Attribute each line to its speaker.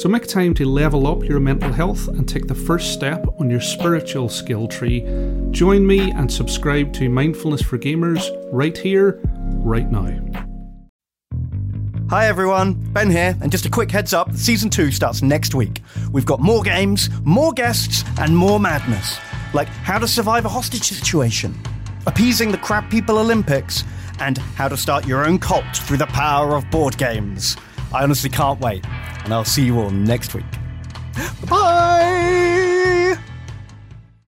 Speaker 1: So make time to level up your mental health and take the first step on your spiritual skill tree. Join me and subscribe to Mindfulness for Gamers right here, right now.
Speaker 2: Hi everyone, Ben here, and just a quick heads up season 2 starts next week. We've got more games, more guests, and more madness. Like how to survive a hostage situation, appeasing the crab people Olympics, and how to start your own cult through the power of board games. I honestly can't wait, and I'll see you all next week. Bye!